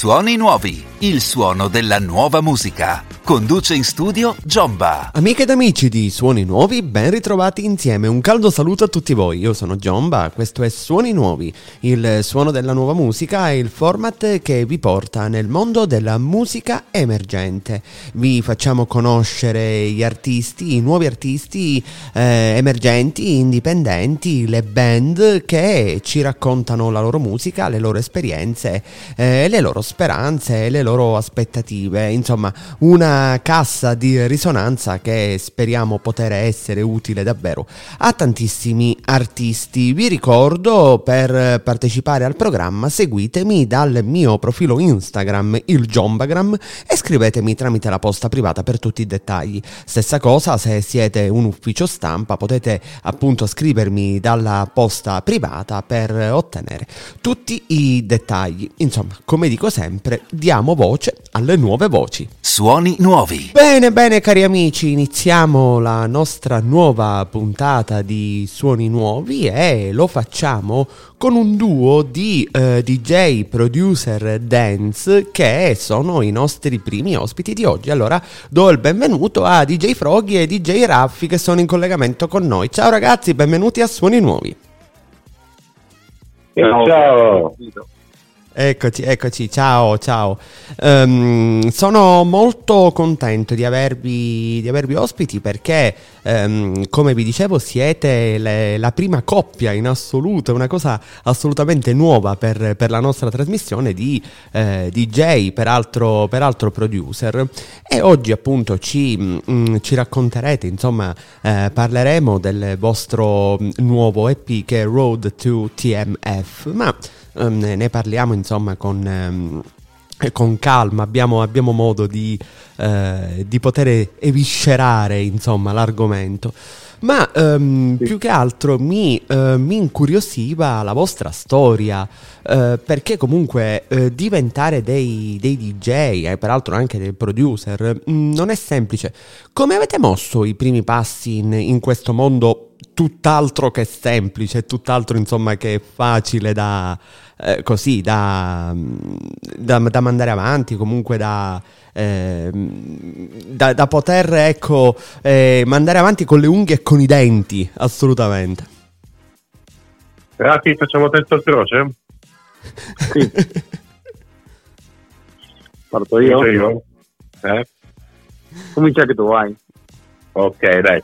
Suoni nuovi, il suono della nuova musica. Conduce in studio Giomba. Amiche ed amici di Suoni Nuovi, ben ritrovati insieme. Un caldo saluto a tutti voi. Io sono Giomba, questo è Suoni Nuovi, il suono della nuova musica e il format che vi porta nel mondo della musica emergente. Vi facciamo conoscere gli artisti, i nuovi artisti eh, emergenti, indipendenti, le band che ci raccontano la loro musica, le loro esperienze, eh, le loro speranze le loro aspettative. Insomma, una cassa di risonanza che speriamo poter essere utile davvero a tantissimi artisti. Vi ricordo per partecipare al programma seguitemi dal mio profilo Instagram, il Jombagram, e scrivetemi tramite la posta privata per tutti i dettagli. Stessa cosa se siete un ufficio stampa potete appunto scrivermi dalla posta privata per ottenere tutti i dettagli. Insomma, come dico sempre, diamo voce alle nuove voci. Suoni nuovi. Bene, bene cari amici, iniziamo la nostra nuova puntata di Suoni Nuovi e lo facciamo con un duo di eh, DJ producer dance che sono i nostri primi ospiti di oggi. Allora do il benvenuto a DJ Froggy e DJ Raffi che sono in collegamento con noi. Ciao ragazzi, benvenuti a Suoni Nuovi. Ciao. Ciao. Eccoci, eccoci, ciao, ciao. Um, sono molto contento di avervi, di avervi ospiti perché, um, come vi dicevo, siete le, la prima coppia in assoluto, una cosa assolutamente nuova per, per la nostra trasmissione di eh, DJ, peraltro, peraltro producer. E oggi appunto ci, mh, ci racconterete, insomma, eh, parleremo del vostro nuovo EP che è Road to TMF, ma um, ne parliamo insomma con... Um, con calma. Abbiamo, abbiamo modo di, eh, di, poter eviscerare insomma l'argomento. Ma um, sì. più che altro mi, uh, mi, incuriosiva la vostra storia uh, perché comunque uh, diventare dei, dei DJ e peraltro anche dei producer mh, mm, non è semplice. Come avete mosso i primi passi in, in questo mondo tutt'altro che semplice tutt'altro insomma che facile da eh, così da, da, da, mandare avanti, comunque da, eh, da, da poter ecco, eh, mandare avanti con le unghie e con i denti, assolutamente. Raffi, facciamo testo atroce? Sì. Parto io? io? Eh? Comincia che tu vai. Ok, dai.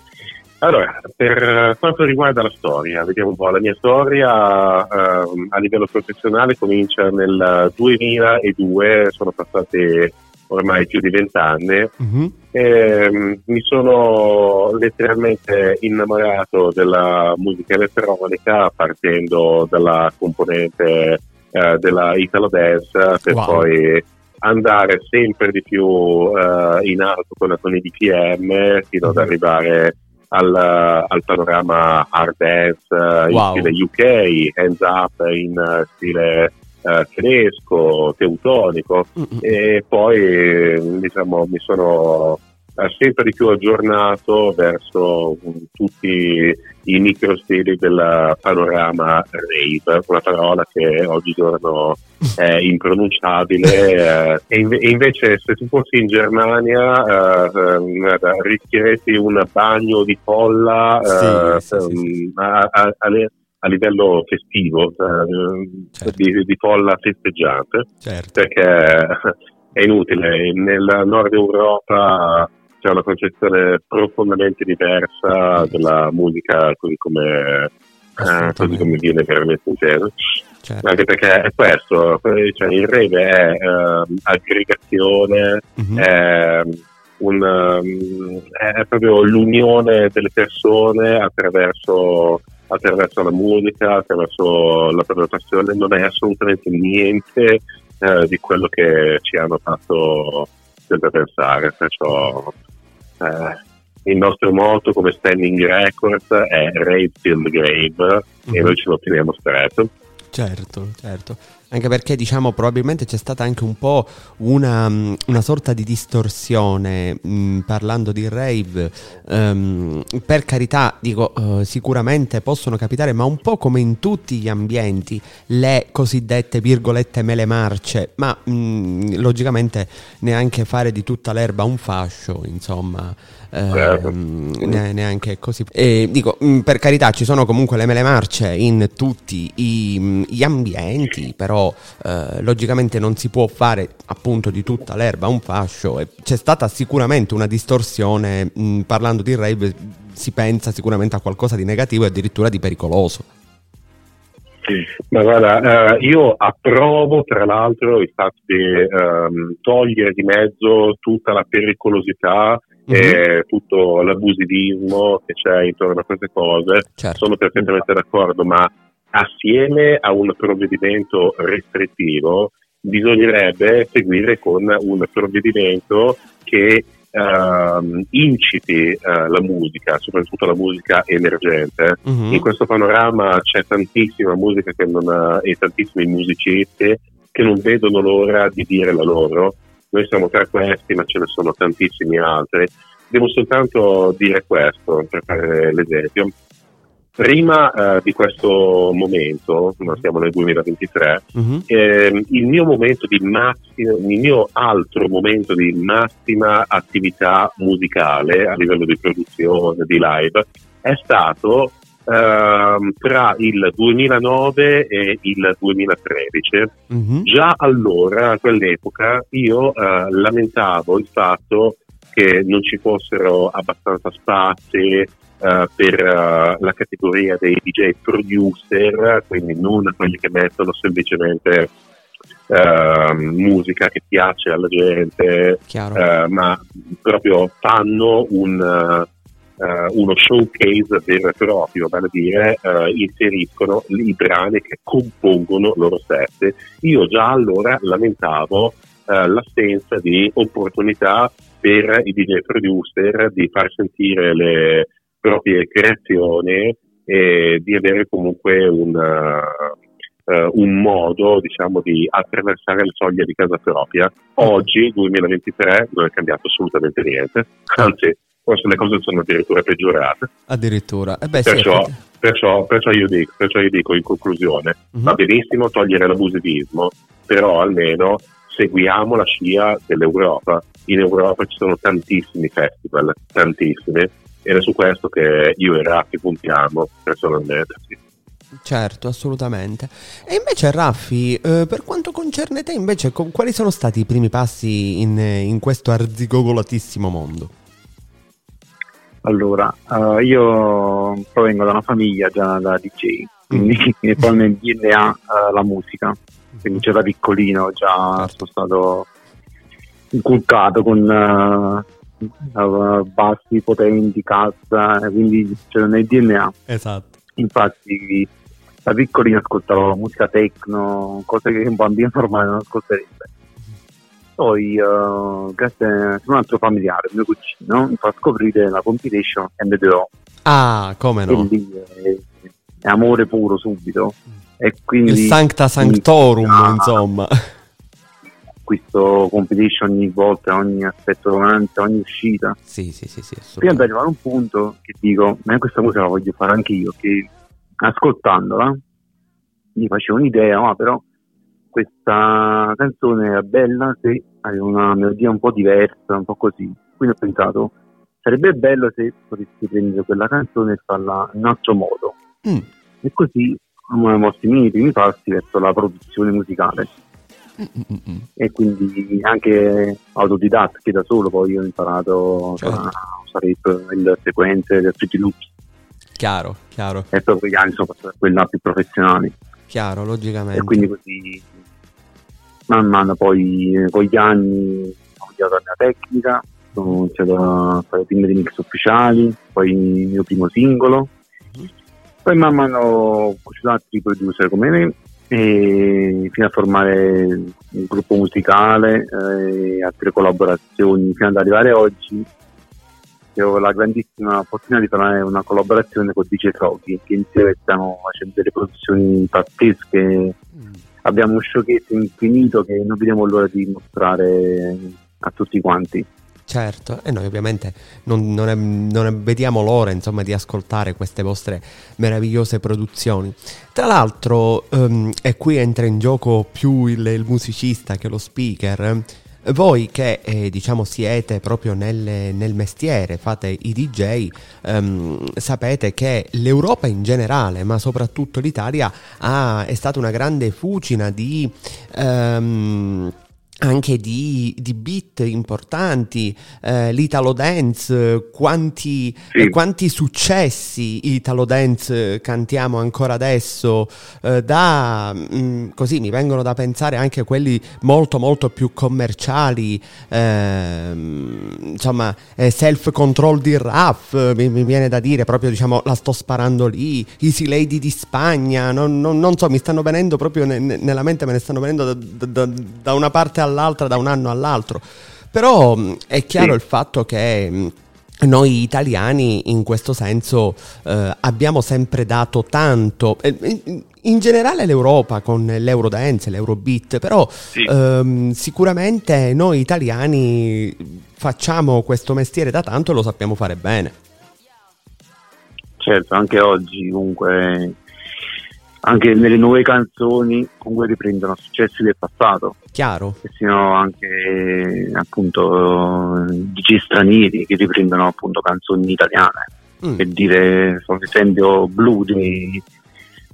Allora, per quanto riguarda la storia, vediamo un po', la mia storia uh, a livello professionale comincia nel 2002, sono passati ormai più di vent'anni uh-huh. e mi sono letteralmente innamorato della musica elettronica partendo dalla componente uh, della Italo Dance per wow. poi andare sempre di più uh, in alto con, con i DPM fino uh-huh. ad arrivare al, al panorama hard dance uh, wow. in stile UK, hands up in uh, stile uh, tedesco, teutonico mm-hmm. e poi diciamo mi sono sempre di più aggiornato verso um, tutti i microstili del panorama rave, una parola che oggigiorno è impronunciabile eh, e, inve- e, invece se tu fossi in Germania eh, rischieresti un bagno di folla eh, sì, sì, a, a, a, a, livello festivo, eh, certo. di, di, folla festeggiante, certo. perché è inutile. Nel nord Europa c'è una concezione profondamente diversa della musica così come, eh, così come viene veramente intesa. Certo. Anche perché è questo, cioè il rave è uh, aggregazione, mm-hmm. è, un, um, è, proprio l'unione delle persone attraverso, attraverso la musica, attraverso la propria passione, non è assolutamente niente uh, di quello che ci hanno fatto sempre pensare, perciò eh, il nostro motto come standing record è Rave Field Grave mm-hmm. e mhm. noi ce lo teniamo stretto. Certo, certo. Anche perché diciamo probabilmente c'è stata anche un po' una, mm, una sorta di distorsione mh, mm, parlando di rave. Um, per carità, dico, uh, sicuramente possono capitare, ma un po' come in tutti gli ambienti, le cosiddette virgolette mele marce, ma mh, mm, logicamente neanche fare di tutta l'erba un fascio, insomma. Certo. Eh, neanche così. E dico, per carità, ci sono comunque le mele marce in tutti i, gli ambienti, però eh, logicamente non si può fare appunto di tutta l'erba un fascio. E c'è stata sicuramente una distorsione, mh, parlando di rave, si pensa sicuramente a qualcosa di negativo e addirittura di pericoloso. Ma guarda, eh, io approvo tra l'altro il fatto di ehm, togliere di mezzo tutta la pericolosità mm-hmm. tutto l'abusivismo che c'è intorno a queste cose. Certo. Sono perfettamente d'accordo, ma assieme a un provvedimento restrittivo bisognerebbe seguire con un provvedimento che uh, inciti uh, la musica, soprattutto la musica emergente. Uh-huh. In questo panorama c'è tantissima musica ha, e tantissimi musicisti che non vedono l'ora di dire la loro. Noi siamo tra questi, ma ce ne sono tantissimi altri. Devo soltanto dire questo per fare l'esempio. Prima eh, di questo momento, siamo nel 2023, uh-huh. eh, il mio momento di massima, il mio altro momento di massima attività musicale a livello di produzione, di live, è stato Uh, tra il 2009 e il 2013. Uh-huh. Già allora, a quell'epoca, io uh, lamentavo il fatto che non ci fossero abbastanza spazi uh, per uh, la categoria dei DJ producer, quindi non quelli che mettono semplicemente uh, musica che piace alla gente, ma proprio fanno un, uno showcase vero e proprio, vale a dire inseriscono i brani che compongono loro stessi. Io già allora lamentavo l'assenza di opportunità per i DJ producer di far sentire le, proprie creazioni e di avere comunque una, uh, uh, un modo diciamo, di attraversare la soglia di casa propria. Oggi, 2023, non è cambiato assolutamente niente, anzi forse le cose sono addirittura peggiorate. Addirittura. Eh beh, perciò, sì, perciò, perciò, io dico, perciò, io dico, in conclusione, uh-huh. va benissimo togliere l'abusivismo, però almeno seguiamo la scia dell'Europa. In Europa ci sono tantissimi festival, tantissimi, ed è su questo che io e Raffi puntiamo personalmente. Sì. Certo, assolutamente. E invece Raffi, eh, per quanto concerne te, invece, co- quali sono stati i primi passi in, in questo arzigogolatissimo mondo? Allora, uh, io provengo da una famiglia già da DJ, quindi mm. poi nel DNA uh, la musica, quindi già da piccolino già certo. sono stato inculcato con uh, bassi potenti, cassa, quindi c'era nel DNA. Esatto. Infatti da piccolino ascoltavo musica techno, cose che un bambino normale non ascolterebbe. Poi, uh, grazie a un altro familiare, mio cugino, mi fa scoprire la compilation NDO. Ah, come no? Quindi è, è amore puro subito. E quindi, Il Sancta Sanctorum, ah, insomma acquisto competition ogni volta, ogni aspetto romance, ogni uscita. Sì, sì, sì, sì Prima di arrivare a un punto che dico, ma questa musica la voglio fare anche io, che ascoltandola mi facevo un'idea, ma però questa canzone era bella se aveva una melodia un po' diversa, un po' così. Quindi ho pensato, sarebbe bello se potessi prendere quella canzone e farla in un altro modo. Mm. E così ho mosso i miei primi passi verso la produzione musicale. Mm-mm. e quindi anche autodidatta che da solo poi ho imparato certo. a usare il sequenze del Fruity Loops chiaro, chiaro e poi quegli anni sono passati a quella più professionali chiaro, logicamente e quindi così man mano poi con gli anni ho cambiato la mia tecnica ho iniziato a fare i primi remix ufficiali poi il mio primo singolo. Poi man mano ho conosciuto altri producer come me e fino a formare un gruppo musicale e altre collaborazioni fino ad arrivare oggi ho la grandissima opportunità di fare una collaborazione con DJ Froggy che insieme stiamo facendo delle produzioni pazzesche abbiamo un showcase infinito che non vediamo l'ora di mostrare a tutti quanti. Certo, e noi ovviamente non, non, è, non vediamo l'ora insomma, di ascoltare queste vostre meravigliose produzioni. Tra l'altro, um, e qui entra in gioco più il, il musicista che lo speaker, voi che eh, diciamo siete proprio nel, nel, mestiere, fate i DJ, ehm, sapete che l'Europa in generale, ma soprattutto l'Italia, ha, è stata una grande fucina di... Ehm, anche di, di, beat importanti, eh, l'Italo Dance, quanti, sì. eh, quanti, successi Italo Dance cantiamo ancora adesso, eh, da, mh, mm, così mi vengono da pensare anche quelli molto molto più commerciali, ehm, insomma eh, Self Control di Raff, mi, mi, viene da dire proprio diciamo la sto sparando lì, Easy Lady di Spagna, non, non, non so, mi stanno venendo proprio ne, nella mente, me ne stanno venendo da, da, da una parte all'altra, da un anno all'altro. Però è chiaro sì. il fatto che noi italiani in questo senso eh, abbiamo sempre dato tanto, in generale l'Europa con l'Eurodance, l'Eurobeat, però sì. ehm, sicuramente noi italiani facciamo questo mestiere da tanto e lo sappiamo fare bene. Certo, anche oggi comunque anche nelle nuove canzoni comunque riprendono successi del passato. Chiaro. Che siano anche appunto DJ stranieri che riprendono appunto canzoni italiane. Mm. Per dire, per esempio, Blue di,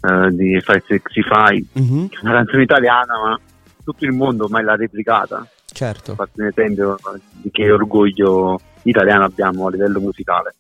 uh, di 565, mm-hmm. una canzone italiana, ma tutto il mondo ormai l'ha replicata. Certo. Faccio un esempio di che orgoglio italiano abbiamo a livello musicale.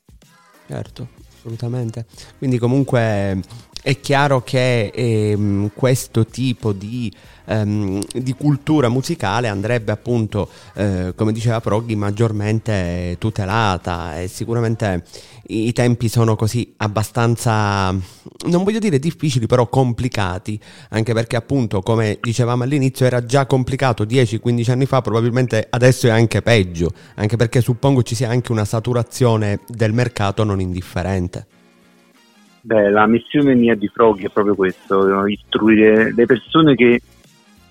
Certo, assolutamente. Quindi comunque è chiaro che ehm, questo tipo di, ehm, di, cultura musicale andrebbe appunto, eh, come diceva Proghi, maggiormente tutelata e sicuramente i tempi sono così abbastanza, non voglio dire difficili, però complicati, anche perché appunto, come dicevamo all'inizio, era già complicato 10-15 anni fa, probabilmente adesso è anche peggio, anche perché suppongo ci sia anche una saturazione del mercato non indifferente. Beh, la missione mia di Froghi è proprio questo, istruire le persone che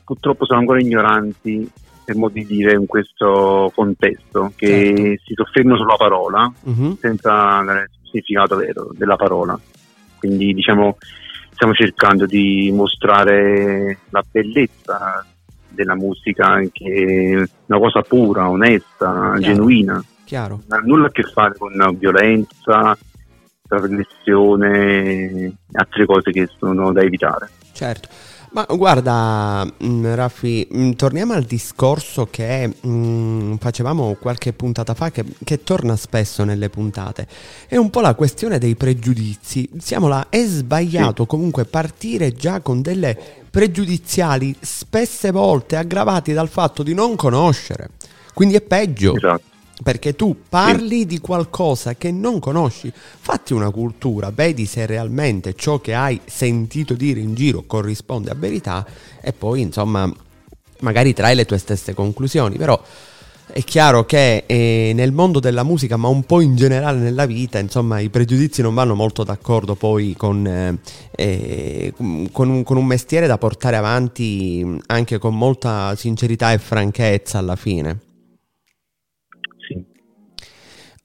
purtroppo sono ancora ignoranti, per modo di dire, in questo contesto, che certo. si soffermano sulla parola uh-huh. senza il significato vero della parola. Quindi diciamo stiamo cercando di mostrare la bellezza della musica, anche una cosa pura, onesta, Chiaro. genuina. Chiaro. Non ha nulla a che fare con violenza, trasgressione e altre cose che sono da evitare. Certo. Ma guarda, mm, Raffi, mm, torniamo al discorso che mh, mm, facevamo qualche puntata fa, che, che, torna spesso nelle puntate. È un po' la questione dei pregiudizi. Siamo là, è sbagliato sì. comunque partire già con delle pregiudiziali, spesse volte aggravati dal fatto di non conoscere. Quindi è peggio. Esatto perché tu parli sì. di qualcosa che non conosci, fatti una cultura, vedi se realmente ciò che hai sentito dire in giro corrisponde a verità e poi insomma magari trai le tue stesse conclusioni, però è chiaro che eh, nel mondo della musica, ma un po' in generale nella vita, insomma, i pregiudizi non vanno molto d'accordo poi con, eh, eh con, un, con, un, mestiere da portare avanti anche con molta sincerità e franchezza alla fine.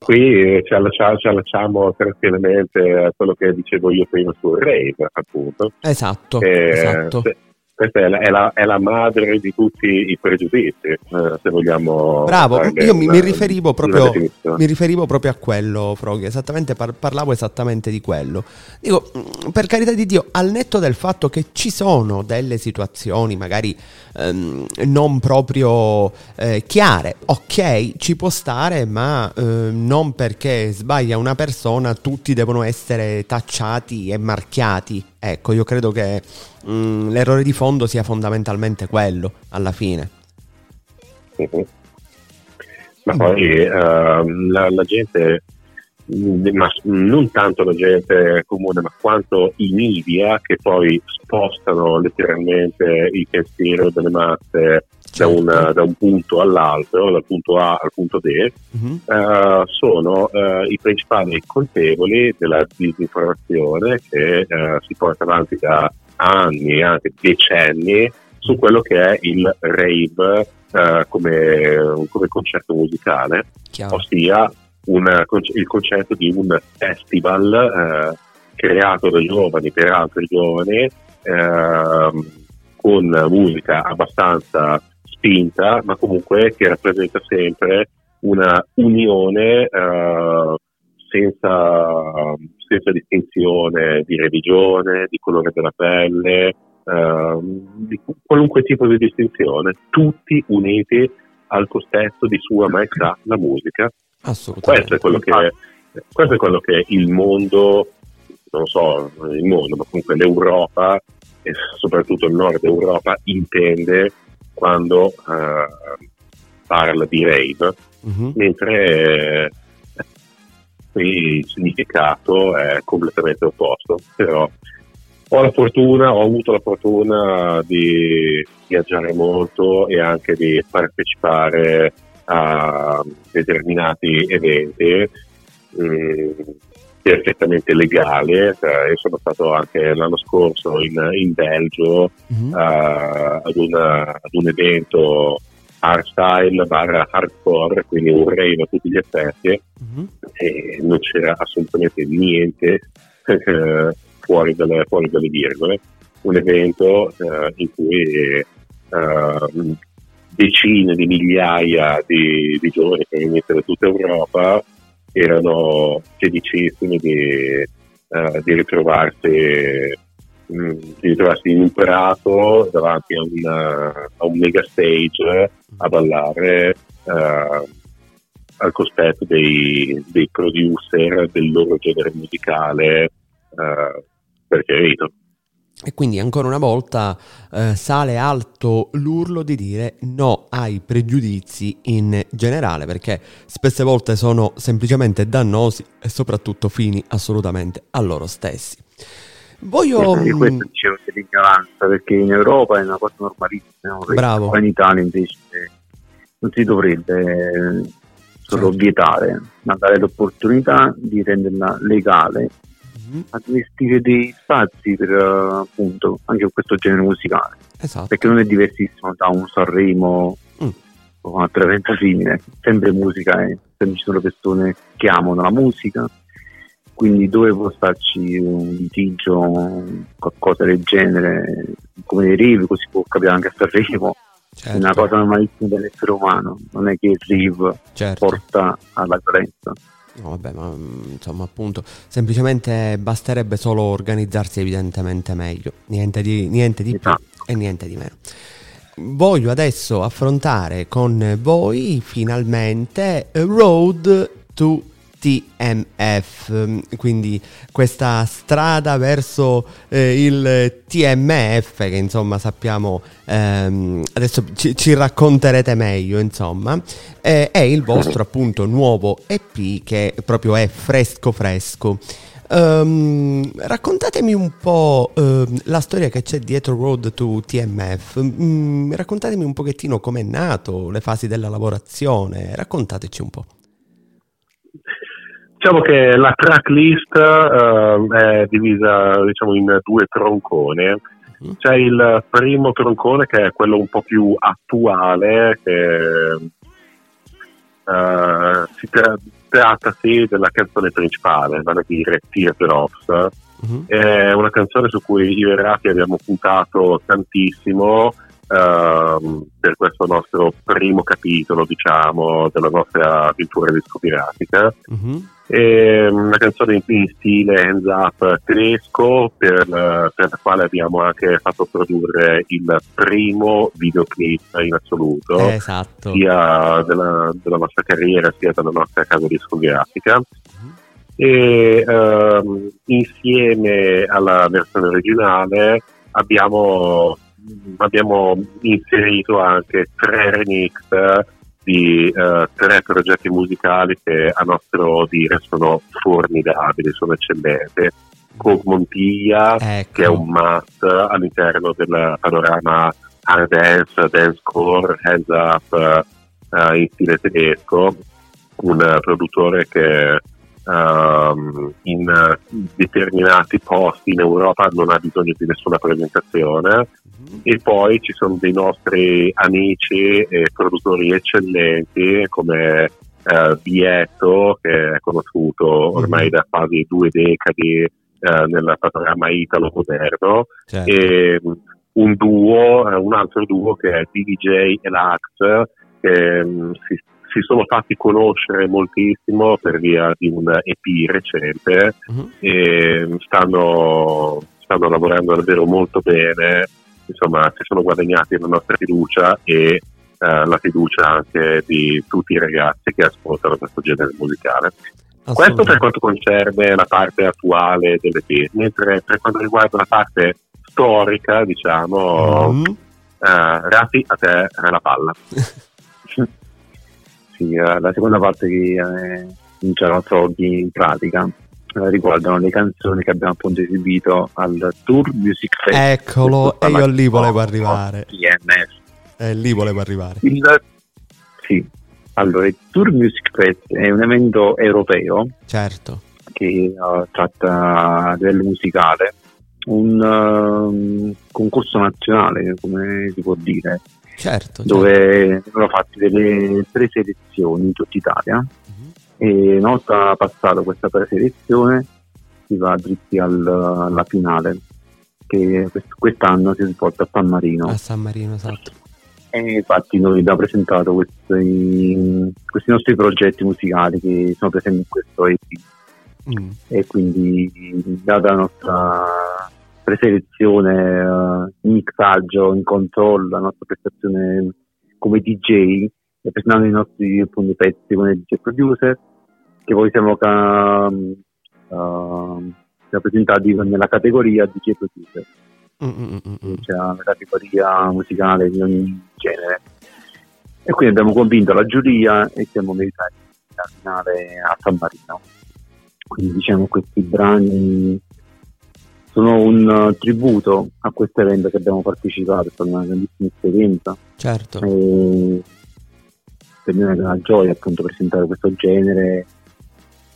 Qui ci allacciamo, ci allacciamo tranquillamente a quello che dicevo io prima sul rave, appunto. Esatto, eh, esatto. Se, questa è la, è, la, è la, madre di tutti i pregiudizi, eh, se vogliamo. Bravo, io mi, mi, riferivo proprio, mi, riferivo proprio, a quello, Froghi, esattamente, par, parlavo esattamente di quello. Dico, mm, per carità di Dio, al netto del fatto che ci sono delle situazioni magari ehm, non proprio eh, chiare, ok, ci può stare, ma eh, non perché sbaglia una persona tutti devono essere tacciati e marchiati Ecco, io credo che mh, mm, l'errore di fondo sia fondamentalmente quello, alla fine. Uh-huh. Ma poi uh, la, la, gente, mm, ma non tanto la gente comune, ma quanto i media che poi spostano letteralmente il pensiero delle masse da, una, da, un punto all'altro, dal punto A al punto B, uh-huh. uh, sono uh, i principali colpevoli della disinformazione che uh, si porta avanti da anni, anche decenni, su quello che è il rave eh, come, come, concetto musicale, Chiaro. ossia una, il concetto di un festival eh, creato da giovani per altri giovani eh, con musica abbastanza spinta, ma comunque che rappresenta sempre una unione eh, senza, senza, distinzione di religione, di colore della pelle, eh, di qualunque tipo di distinzione, tutti uniti al cospetto di sua maestà, la musica. Questo è quello che, questo è quello che il mondo, non so il mondo, ma comunque l'Europa e soprattutto il nord Europa intende quando eh, parla di rave, uh-huh. mentre eh, il significato è completamente opposto. Però ho la fortuna, ho avuto la fortuna di viaggiare molto e anche di partecipare a determinati eventi mm, perfettamente legale. Cioè, io sono stato anche l'anno scorso in, in Belgio mm-hmm. uh, ad, una, ad, un evento hardstyle barra hardcore, quindi un rave a tutti gli effetti, mm-hmm. e non c'era assolutamente niente eh, fuori, dalle, fuori, dalle, virgole. Un evento uh, in cui uh, decine di migliaia di, di giovani provenienti da tutta Europa erano felicissimi di, uh, di, ritrovarsi, mm, di, ritrovarsi, in un prato davanti a, una, a un mega stage a ballare uh, al cospetto dei, dei, producer del loro genere musicale uh, preferito. E quindi ancora una volta eh, sale alto l'urlo di dire no ai pregiudizi in generale, perché spesse volte sono semplicemente dannosi e soprattutto fini assolutamente a loro stessi. Voglio... Io questo dicevo dell'ignoranza, perché in Europa è una cosa normalissima, Bravo. in Italia invece non si dovrebbe solo certo. vietare, ma dare l'opportunità di renderla legale mm-hmm. a gestire dei spazi per appunto anche questo genere musicale. Esatto. Perché non è diversissimo da un Sanremo mm. o un'altra evento simile, sempre musica e sempre ci sono persone che amano la musica. Quindi dove può starci un litigio, qualcosa del genere, come i rave, così può capire anche a Sanremo, certo. è una cosa normalissima dell'essere umano, non è che il rave certo. porta alla violenza. No, vabbè, ma mm, insomma, appunto, semplicemente basterebbe solo organizzarsi evidentemente meglio, niente di, niente di più e niente di meno. Voglio adesso affrontare con voi finalmente Road to TMF, quindi questa strada verso eh, il TMF che insomma sappiamo, ehm, adesso ci, ci, racconterete meglio insomma, eh, è il vostro appunto nuovo EP che proprio è fresco fresco. Um, raccontatemi un po' uh, la storia che c'è dietro Road to TMF, mm, raccontatemi un pochettino com'è nato, le fasi della lavorazione, raccontateci un po'. Diciamo che la tracklist uh, è divisa diciamo, in due tronconi. Mm. C'è il primo troncone che è quello un po' più attuale, che uh, si tra- tratta sì della canzone principale, vale a dire Teardrops. Mm-hmm. È una canzone su cui io e Rafi abbiamo puntato tantissimo uh, per questo nostro primo capitolo, diciamo, della nostra avventura discografica. Mm-hmm è una canzone in stile hands up tedesco per, per, la quale abbiamo anche fatto produrre il primo videoclip in assoluto esatto. sia della, della, nostra carriera sia della nostra casa discografica e um, insieme alla versione originale abbiamo, abbiamo inserito anche tre remix di uh, tre progetti musicali che a nostro dire sono formidabili, sono eccellenti. Con Montilla, ecco. che è un must all'interno del panorama hard dance, dance core, hands up uh, in stile tedesco, un produttore che uh, in determinati posti in Europa non ha bisogno di nessuna presentazione. E poi ci sono dei nostri amici e produttori eccellenti come eh, Bietto che è conosciuto ormai da quasi due decadi eh, nel panorama italo moderno. Certo. e un duo, eh, un altro duo che è DJ e Lax che mh, si si sono fatti conoscere moltissimo per via di un EP recente uh-huh. e stanno, stanno, lavorando davvero molto bene, insomma si sono guadagnati la nostra fiducia e eh, la fiducia anche di tutti i ragazzi che ascoltano questo genere musicale. Questo per quanto concerne la parte attuale dell'EP, mentre per quanto riguarda la parte storica, diciamo, mm-hmm. uh, Rafi, a te la palla. sì, eh, la seconda parte che eh, cominciano oggi in pratica eh, riguardano le canzoni che abbiamo appunto esibito al Tour Music Fest. Eccolo, e io lì volevo arrivare. TNS. E lì volevo arrivare. Il, sì, allora il Tour Music Fest è un evento europeo. Certo. Che uh, tratta a livello musicale un uh, concorso nazionale, come si può dire, certo, dove certo. vengono fatte delle preselezioni in tutta Italia uh-huh. e una volta passato questa preselezione si va dritti al, alla finale che quest'anno si svolta a San Marino. A San Marino, esatto. E infatti noi abbiamo presentato questi, questi nostri progetti musicali che sono presenti in questo EP. Mm. E quindi data la nostra preselezione, uh, mixaggio, in control, la nostra prestazione come DJ, presentando i nostri appunto, pezzi come DJ producer, che poi siamo ca- uh, rappresentati nella categoria DJ producer. Mm-hmm. C'è una categoria musicale di ogni genere. E quindi abbiamo convinto la giuria e siamo meritati la finale a San Marino. Quindi diciamo questi brani sono un uh, tributo a questo evento che abbiamo partecipato, è stata una grandissima esperienza. Certo. E per me è una gioia appunto presentare questo genere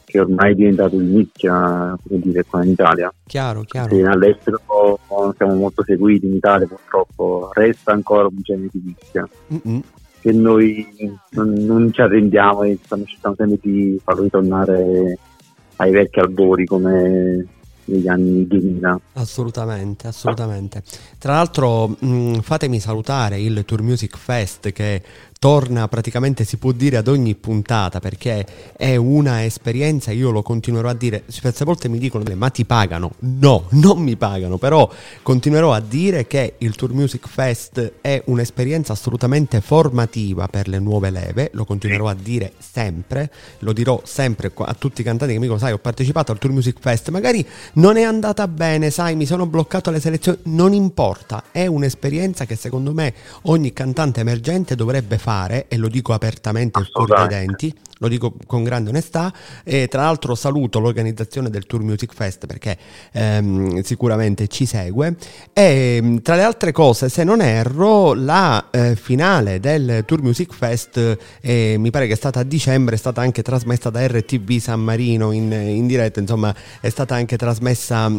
che ormai è diventato di nicchia, come dire, qua in Italia. Chiaro, chiaro. E all'estero siamo molto seguiti, in Italia purtroppo resta ancora un genere di nicchia. Mm-hmm. Che noi non, non, ci arrendiamo e stiamo cercando sempre di farlo ritornare ai vecchi albori come negli anni 2000. Assolutamente, assolutamente. Tra l'altro mh, fatemi salutare il Tour Music Fest che torna praticamente si può dire ad ogni puntata perché è una esperienza, io lo continuerò a dire, spesse volte mi dicono ma ti pagano? No, non mi pagano, però continuerò a dire che il Tour Music Fest è un'esperienza assolutamente formativa per le nuove leve, lo continuerò a dire sempre, lo dirò sempre a tutti i cantanti che mi dicono sai ho partecipato al Tour Music Fest, magari non è andata bene, sai mi sono bloccato alle selezioni, non importa, è un'esperienza che secondo me ogni cantante emergente dovrebbe fare fare, e lo dico apertamente fuori dai denti, lo dico con grande onestà, e tra l'altro saluto l'organizzazione del Tour Music Fest perché ehm, sicuramente ci segue, e ehm, tra le altre cose, se non erro, la eh, finale del Tour Music Fest, eh, mi pare che è stata a dicembre, è stata anche trasmessa da RTV San Marino in, in diretta, insomma è stata anche trasmessa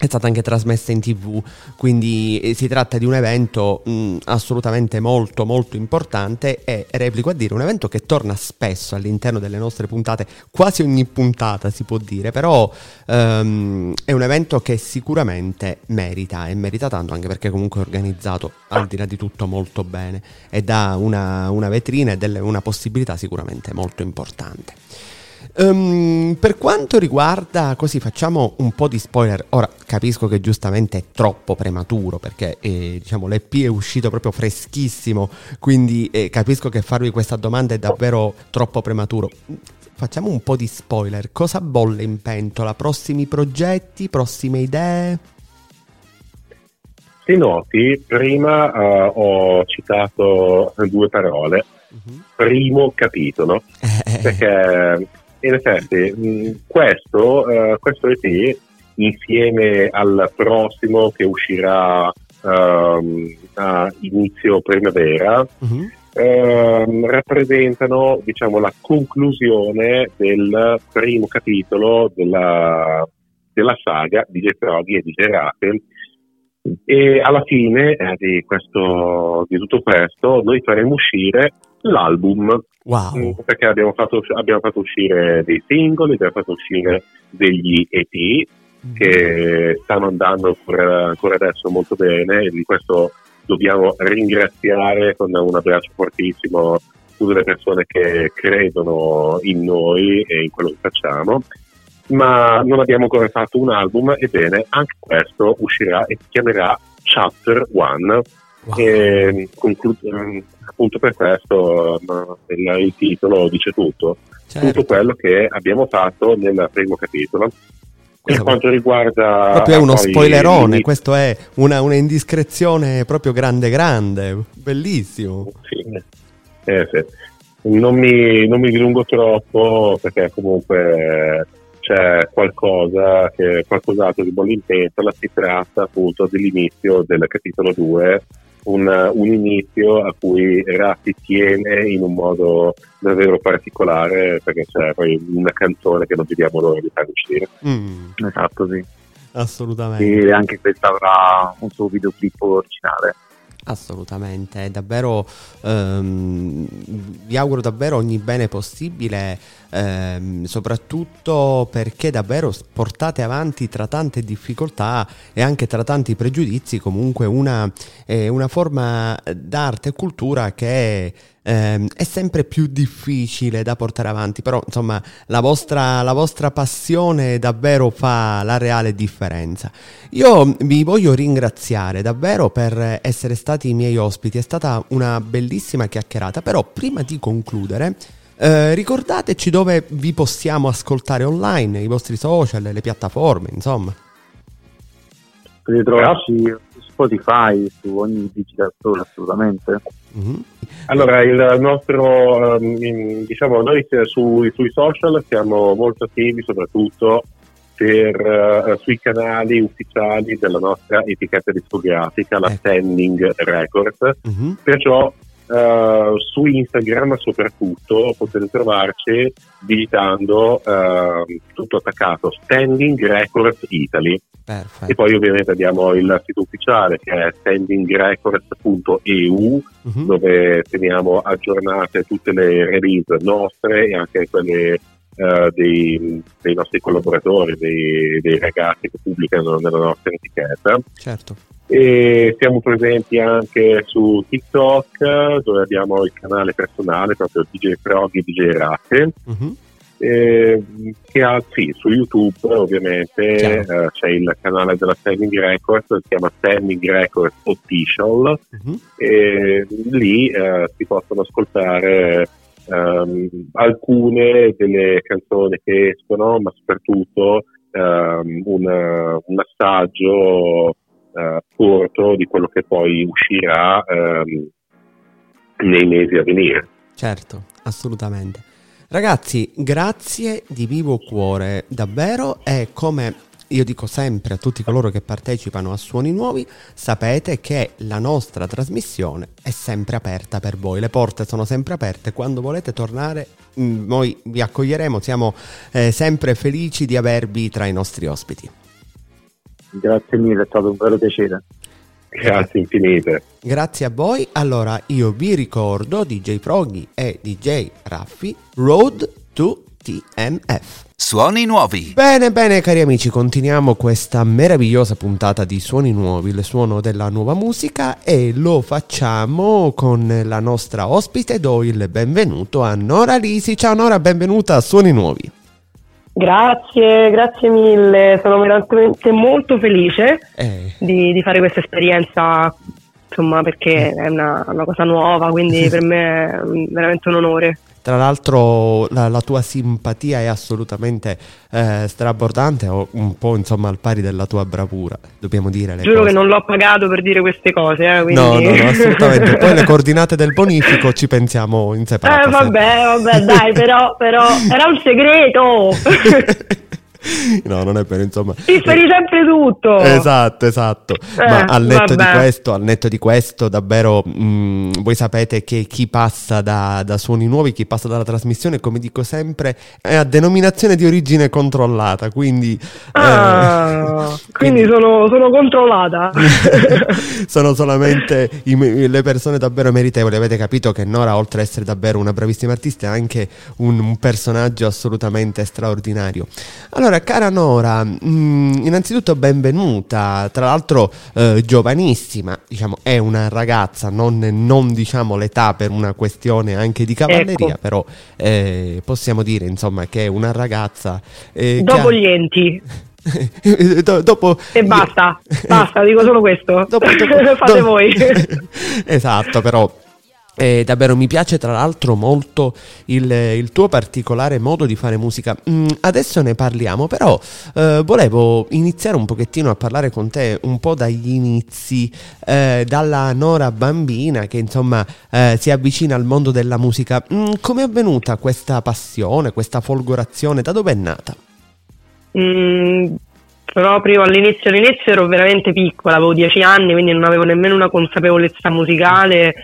è stata anche trasmessa in tv, quindi eh, si tratta di un evento mh, assolutamente molto molto importante e replico a dire un evento che torna spesso all'interno delle nostre puntate, quasi ogni puntata si può dire, però um, è un evento che sicuramente merita e merita tanto anche perché comunque è organizzato al di là di tutto molto bene e dà una, una vetrina e una possibilità sicuramente molto importante. Um, per quanto riguarda, così facciamo un po' di spoiler. Ora capisco che giustamente è troppo prematuro perché eh, diciamo, l'EP è uscito proprio freschissimo, quindi eh, capisco che farvi questa domanda è davvero troppo prematuro. Facciamo un po' di spoiler. Cosa bolle in pentola? Prossimi progetti, prossime idee? Se noti, prima uh, ho citato due parole. Uh-huh. Primo capitolo, eh, perché in effetti, mm, questo, uh, questo EP, insieme al prossimo che uscirà uh, a inizio primavera, uh-huh. uh, rappresentano diciamo, la conclusione del primo capitolo della, della saga di Getroghi e di Gerate E alla fine eh, di, questo, di tutto questo noi faremo uscire l'album. Wow. Mm, perché abbiamo fatto, abbiamo fatto uscire dei singoli, abbiamo fatto uscire degli EP che stanno andando ancora, ancora adesso molto bene. E di questo dobbiamo ringraziare con un abbraccio fortissimo tutte le persone che credono in noi e in quello che facciamo. Ma non abbiamo ancora fatto un album ebbene anche questo uscirà e si chiamerà Chapter One Wow. e conclu- appunto per questo il, il titolo dice tutto Certo. tutto quello che abbiamo fatto nel primo capitolo per Questo quanto riguarda Proprio è uno poi spoilerone, questo è una, una indiscrezione proprio grande grande, bellissimo. Sì. Eh, sì. Non, mi, non mi dilungo troppo perché comunque c'è qualcosa che qualcos'altro di bolle in pentola si tratta appunto dell'inizio del capitolo 2 un, un inizio a cui Ratti tiene in un modo davvero particolare perché c'è poi una canzone che non vediamo l'ora di far uscire Mm, Esatto, sì. assolutamente. E anche questa avrà un suo videoclip originale. Assolutamente, davvero ehm, vi auguro davvero ogni bene possibile, ehm, soprattutto perché davvero portate avanti tra tante difficoltà e anche tra tanti pregiudizi comunque una, eh, una forma d'arte e cultura che ehm, è sempre più difficile da portare avanti, però insomma la vostra, la vostra passione davvero fa la reale differenza. Io vi voglio ringraziare davvero per essere stati i miei ospiti, è stata una bellissima chiacchierata, però prima di concludere eh, ricordateci dove vi possiamo ascoltare online, i vostri social, le piattaforme, insomma. Potete trovarci su Spotify, su ogni digital store assolutamente. Mhm. Allora, il nostro, ehm, diciamo, noi sui, sui social siamo molto attivi, soprattutto per, eh, sui canali ufficiali della nostra etichetta discografica, la Ecco. Standing Records. Mhm. Perciò eh, su Instagram soprattutto potete trovarci digitando eh, tutto attaccato Standing Records Italy e Perfetto. poi ovviamente abbiamo il sito ufficiale che è standingrecords.eu Mhm. dove teniamo aggiornate tutte le release nostre e anche quelle eh, dei, dei nostri collaboratori, dei, dei ragazzi che pubblicano nella nostra etichetta. Certo. E siamo presenti anche su TikTok dove abbiamo il canale personale proprio DJ Frog e DJ Ratte. Mhm. E, che ha, sì, su YouTube ovviamente eh, c'è il canale della Standing Records, si chiama Standing Records Official Mhm. e lì eh, si possono ascoltare ehm, alcune delle canzoni che escono, ma soprattutto ehm, un, un assaggio eh, corto di quello che poi uscirà ehm, nei mesi a venire. Certo, assolutamente. Ragazzi, grazie di vivo cuore, davvero, e come io dico sempre a tutti coloro che partecipano a Suoni Nuovi, sapete che la nostra trasmissione è sempre aperta per voi, le porte sono sempre aperte, quando volete tornare mm, noi vi accoglieremo, siamo eh, sempre felici di avervi tra i nostri ospiti. Grazie mille, è stato un vero piacere. Grazie infinite. Grazie a voi. Allora, io vi ricordo DJ Froggy e DJ Raffi Road to TMF. Suoni nuovi. Bene, bene cari amici, continuiamo questa meravigliosa puntata di Suoni Nuovi, il suono della nuova musica e lo facciamo con la nostra ospite, do il benvenuto a Nora Lisi. Ciao Nora, benvenuta a Suoni Nuovi. Grazie, grazie mille, sono veramente molto felice Eh, di, di fare questa esperienza, insomma, perché è una, una cosa nuova, quindi per me è veramente un onore. Tra l'altro la, la tua simpatia è assolutamente eh, strabordante, o un po' insomma al pari della tua bravura, dobbiamo dire Giuro cose. che non l'ho pagato per dire queste cose, eh, quindi... No, no, no, assolutamente. Poi le coordinate del bonifico ci pensiamo in separato. Eh, vabbè, vabbè, dai, però, però era un segreto. no, non è vero, insomma. Ti speri sempre tutto. Esatto, esatto. Eh, Ma al netto, di questo, al netto di questo, davvero, mh, voi sapete che chi passa da, da suoni nuovi, chi passa dalla trasmissione, come dico sempre, è a denominazione di origine controllata, quindi... Ah, eh, quindi sono, sono controllata. sono solamente i- le persone davvero meritevoli. Avete capito che Nora, oltre ad essere davvero una bravissima artista, è anche un, un personaggio assolutamente straordinario. Allora, cara Nora, mh, innanzitutto benvenuta. Tra l'altro, eh, giovanissima, diciamo, è una ragazza, non, non diciamo l'età per una questione anche di cavalleria, Ecco. però eh, possiamo dire insomma che è una ragazza. eh, Dopo gli enti. Do- dopo E basta, basta, dico solo questo. Dopo- dopo- Fate do- voi. esatto, però eh, davvero mi piace tra l'altro molto il, il tuo particolare modo di fare musica. Mm, adesso ne parliamo, però eh, volevo iniziare un pochettino a parlare con te un po' dagli inizi, eh, dalla Nora bambina che insomma eh, si avvicina al mondo della musica. Mm, Come è avvenuta questa passione, questa folgorazione? Da dove è nata? Mm, proprio all'inizio, all'inizio ero veramente piccola, avevo dieci anni, quindi non avevo nemmeno una consapevolezza musicale.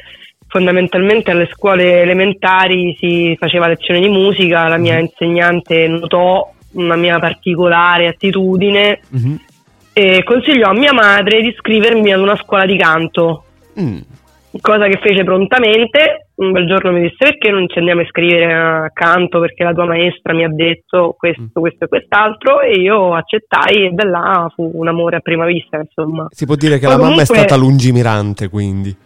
Fondamentalmente alle scuole elementari si faceva lezione di musica, la mia insegnante notò una mia particolare attitudine Mhm. e consigliò a mia madre di iscrivermi ad una scuola di canto. Mm. cosa che fece prontamente. Un bel giorno mi disse perché non ci andiamo a iscrivere a canto perché la tua maestra mi ha detto questo, questo e quest'altro e io accettai e da là fu un amore a prima vista, insomma. Si può dire che Poi la mamma è comunque- stata lungimirante, quindi.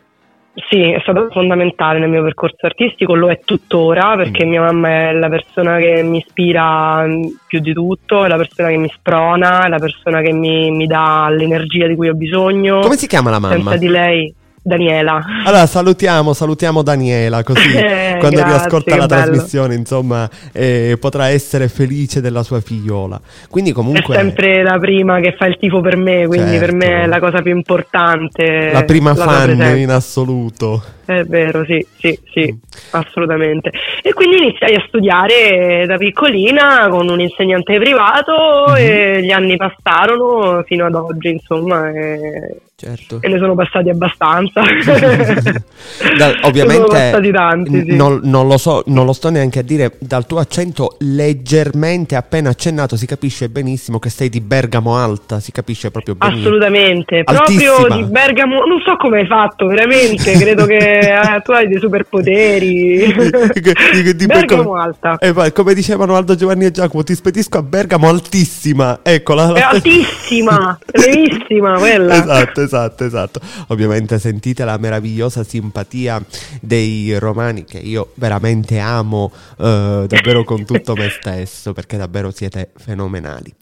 Sì, è stato fondamentale nel mio percorso artistico, lo è tuttora perché mia mamma è la persona che mi ispira mm, più di tutto, è la persona che mi sprona, è la persona che mi, mi dà l'energia di cui ho bisogno. Come si chiama la mamma? Senza di lei, Daniela. Allora salutiamo, salutiamo Daniela così Eh, quando grazie, riascolta la bello. trasmissione insomma eh, potrà essere felice della sua figliola. Quindi comunque È sempre la prima che fa il tifo per me, quindi per me Certo. è la cosa più importante. la prima sua fan in assoluto. È vero, sì, sì, sì, Mm. assolutamente. E quindi iniziai a studiare da piccolina con un insegnante privato Mhm. e gli anni passarono fino ad oggi, insomma, e, Certo. e ne sono passati abbastanza. Da- ovviamente sono passati tanti, sì. non, non lo so, non lo sto neanche a dire, dal tuo accento leggermente appena accennato si capisce benissimo che sei di Bergamo Alta, si capisce proprio benissimo. Assolutamente, Altissima. proprio di Bergamo, non so come hai fatto, veramente, credo che eh, tu hai dei superpoteri. Di- di- Bergamo come- alta. Eh, vai, come dicevano Aldo Giovanni e Giacomo, ti spedisco a Bergamo altissima. Ecco la, È altissima, bellissima quella. Esatto, esatto, esatto. Ovviamente sentite la meravigliosa simpatia dei romani che io veramente amo eh, davvero con tutto me stesso perché davvero siete fenomenali.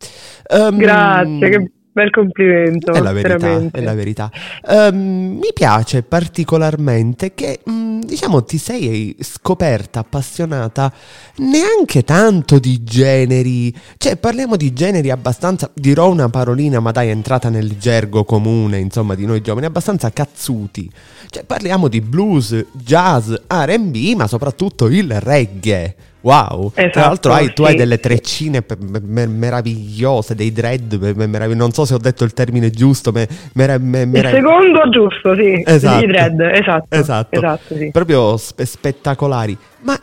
Ehm, Grazie, che bel complimento. è la verità, veramente. è la verità. Ehm, mi piace particolarmente che, mh, diciamo, ti sei scoperta appassionata neanche tanto di generi. Cioè, parliamo di generi abbastanza, dirò una parolina, ma dai, è entrata nel gergo comune, insomma, di noi giovani, abbastanza cazzuti. Cioè, parliamo di blues, jazz, RB, ma soprattutto il reggae. Wow, tra Esatto, l'altro hai, tu sì. hai delle treccine meravigliose, dei dread, me- me- merav- non so se ho detto il termine giusto, me- mera- me- Il secondo giusto, sì, Esatto. dread, esatto. Esatto. esatto, sì. proprio spe- spettacolari. Ma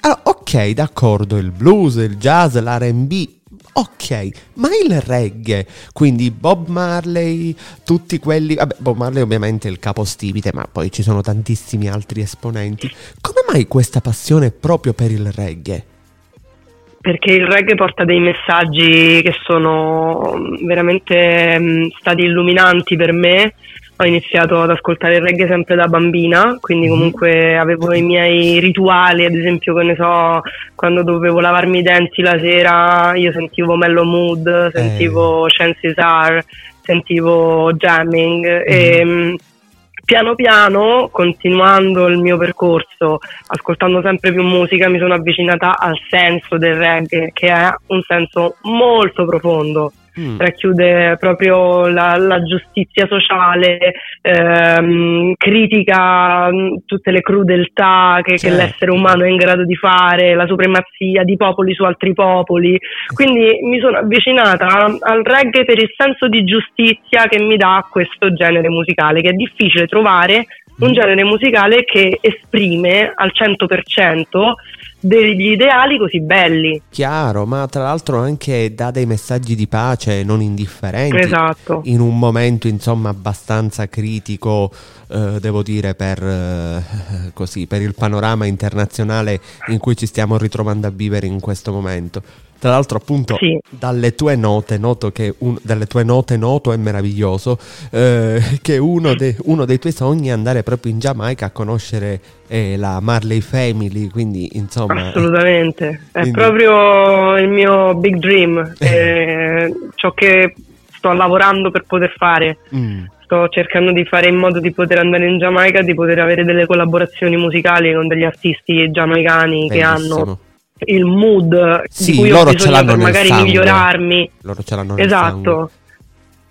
allora, ok, d'accordo, il blues, il jazz, l'R&B, ok, ma il reggae, quindi Bob Marley, tutti quelli, vabbè, Bob Marley ovviamente è il capostipite, ma poi ci sono tantissimi altri esponenti. Come mai questa passione proprio per il reggae? Perché il reggae porta dei messaggi che sono mm, veramente mm, stati illuminanti per me. Ho iniziato ad ascoltare il reggae sempre da bambina, quindi Mhm. comunque avevo i miei rituali, ad esempio, che ne so, quando dovevo lavarmi i denti la sera, io sentivo Mellow Mood, sentivo Chances Are, sentivo Jamming e mm, piano piano, continuando il mio percorso, ascoltando sempre più musica, mi sono avvicinata al senso del reggae, che è un senso molto profondo. Mm. racchiude proprio la, la giustizia sociale, ehm, critica mm, tutte le crudeltà che, certo. che, l'essere umano è in grado di fare, la supremazia di popoli su altri popoli. Quindi mi sono avvicinata al reggae per il senso di giustizia che mi dà questo genere musicale, che è difficile trovare un mm. genere musicale che esprime al 100% degli ideali così belli. Chiaro, ma tra l'altro anche dà dei messaggi di pace non indifferenti. Esatto. In un momento insomma abbastanza critico, eh, devo dire, per, eh, così, per il panorama internazionale in cui ci stiamo ritrovando a vivere in questo momento. Tra l'altro, appunto, sì. dalle tue note, noto che un, dalle tue note noto è meraviglioso eh, che uno, de, uno, dei tuoi sogni è andare proprio in Giamaica a conoscere eh, la Marley Family. Quindi, insomma, assolutamente è quindi... proprio il mio big dream, eh, ciò che sto lavorando per poter fare. Mm sto cercando di fare in modo di poter andare in Giamaica, di poter avere delle collaborazioni musicali con degli artisti giamaicani Bellissimo. che hanno il mood sì, di cui loro ho bisogno per magari sangue. migliorarmi. Loro ce l'hanno Esatto.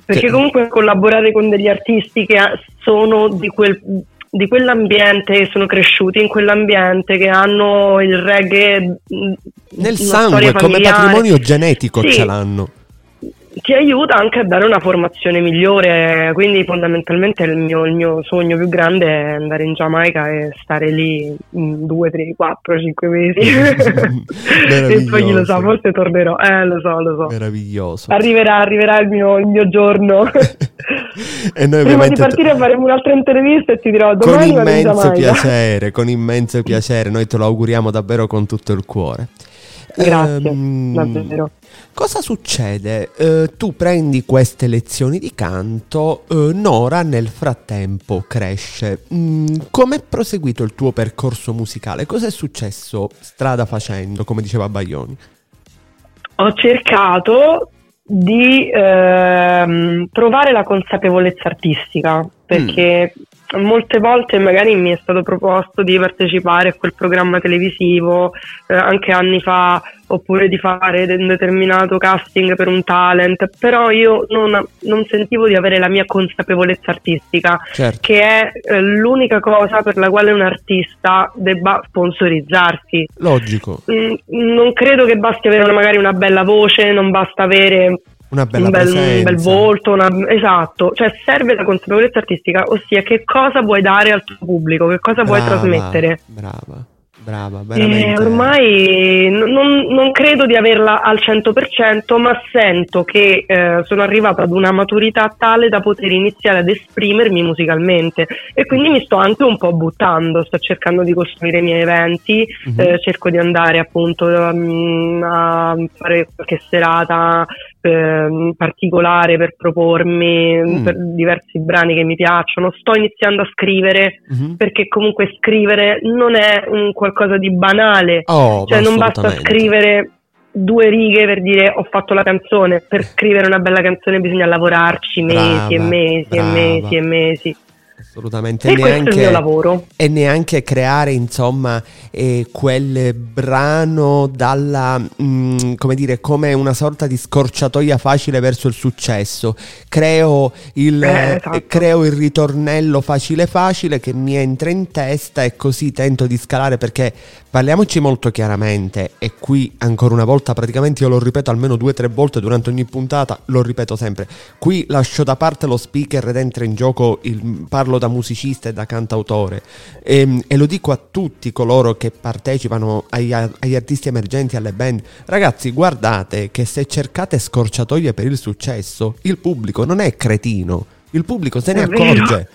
Perché che... comunque collaborare con degli artisti che sono di quel di quell'ambiente, sono cresciuti in quell'ambiente, che hanno il reggae nel sangue come patrimonio genetico sì. ce l'hanno ti aiuta anche a dare una formazione migliore, quindi fondamentalmente il mio, il mio, sogno più grande è andare in Giamaica e stare lì due, tre, quattro, cinque mesi e poi lo sa, forse tornerò, eh lo so, lo so. Meraviglioso. Arriverà, arriverà il mio, il mio giorno. e noi Prima di partire t- faremo un'altra intervista e ti dirò domani Con immenso piacere, con immenso piacere, noi te lo auguriamo davvero con tutto il cuore. Grazie, um, davvero. Cosa succede? Uh, tu prendi queste lezioni di canto, uh, Nora nel frattempo cresce. Mm, Come è proseguito il tuo percorso musicale? Cosa è successo strada facendo, come diceva Baglioni? Ho cercato di ehm, trovare la consapevolezza artistica perché mm molte volte magari mi è stato proposto di partecipare a quel programma televisivo eh, anche anni fa oppure di fare un determinato casting per un talent però io non, non sentivo di avere la mia consapevolezza artistica certo. che è eh, l'unica cosa per la quale un artista debba sponsorizzarsi logico mm, non credo che basti avere magari una bella voce non basta avere una bella un bel, un bel volto, una, esatto, cioè serve la consapevolezza artistica, ossia che cosa vuoi dare al tuo pubblico, che cosa brava, vuoi trasmettere. Brava. Brava, veramente. Eh, ormai non, non, credo di averla al 100%, ma sento che eh, sono arrivata ad una maturità tale da poter iniziare ad esprimermi musicalmente e quindi mi sto anche un po' buttando, sto cercando di costruire i miei eventi, uh-huh. eh, cerco di andare appunto um, a fare qualche serata eh, particolare per propormi mm. per diversi brani che mi piacciono. Sto iniziando a scrivere mm-hmm. perché comunque scrivere non è un qualcosa di banale, oh, cioè non basta scrivere due righe per dire ho fatto la canzone, per scrivere una bella canzone bisogna lavorarci mesi brava, e mesi brava. e mesi e mesi assolutamente. E neanche, il mio lavoro. E neanche creare, insomma, eh, quel brano dalla, mh, mm, come dire, come una sorta di scorciatoia facile verso il successo. Creo il, eh, esatto. creo il ritornello facile facile che mi entra in testa e così tento di scalare perché parliamoci molto chiaramente e qui ancora una volta praticamente io lo ripeto almeno due o tre volte durante ogni puntata, lo ripeto sempre. Qui lascio da parte lo speaker ed entra in gioco il parlo da musicista e da cantautore. E, ehm, e lo dico a tutti coloro che partecipano agli, agli artisti emergenti, alle band, ragazzi guardate che se cercate scorciatoie per il successo, il pubblico non è cretino, il pubblico se ne accorge.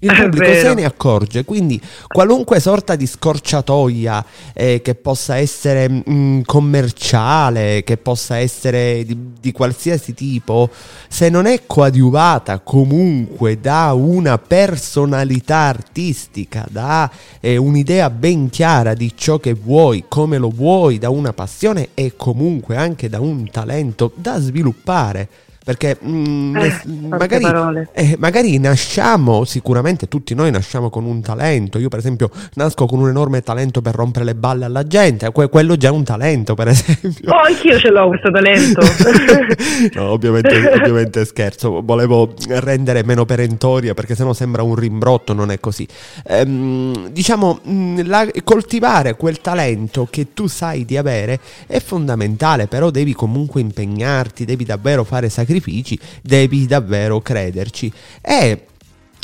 Il pubblico se ne accorge, quindi qualunque sorta di scorciatoia eh, che possa essere mh, mm, commerciale, che possa essere di, di, qualsiasi tipo, se non è coadiuvata comunque da una personalità artistica, da eh, un'idea ben chiara di ciò che vuoi, come lo vuoi, da una passione e comunque anche da un talento da sviluppare perché mm, Eh, magari, eh, magari nasciamo, sicuramente tutti noi nasciamo con un talento, io per esempio nasco con un enorme talento per rompere le balle alla gente, que- quello già è un talento per esempio. Oh, anch'io ce l'ho questo talento. no, ovviamente, ovviamente scherzo, volevo rendere meno perentoria perché sennò sembra un rimbrotto, non è così. Ehm, diciamo, mh, la- coltivare quel talento che tu sai di avere è fondamentale, però devi comunque impegnarti, devi davvero fare sacrifici, devi davvero crederci. E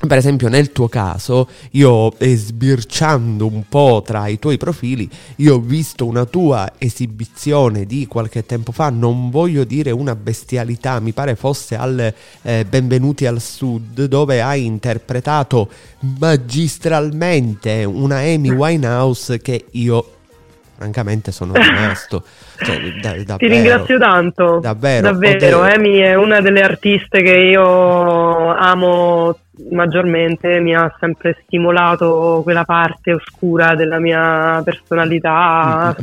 per esempio nel tuo caso, io eh, sbirciando un po' tra i tuoi profili, io ho visto una tua esibizione di qualche tempo fa, non voglio dire una bestialità, mi pare fosse al eh, Benvenuti al Sud, dove hai interpretato magistralmente una Amy Winehouse che io francamente sono rimasto. Cioè, da- Ti davvero. ringrazio tanto. Davvero. Davvero, Oddio. Amy è una delle artiste che io amo maggiormente, mi ha sempre stimolato quella parte oscura della mia personalità,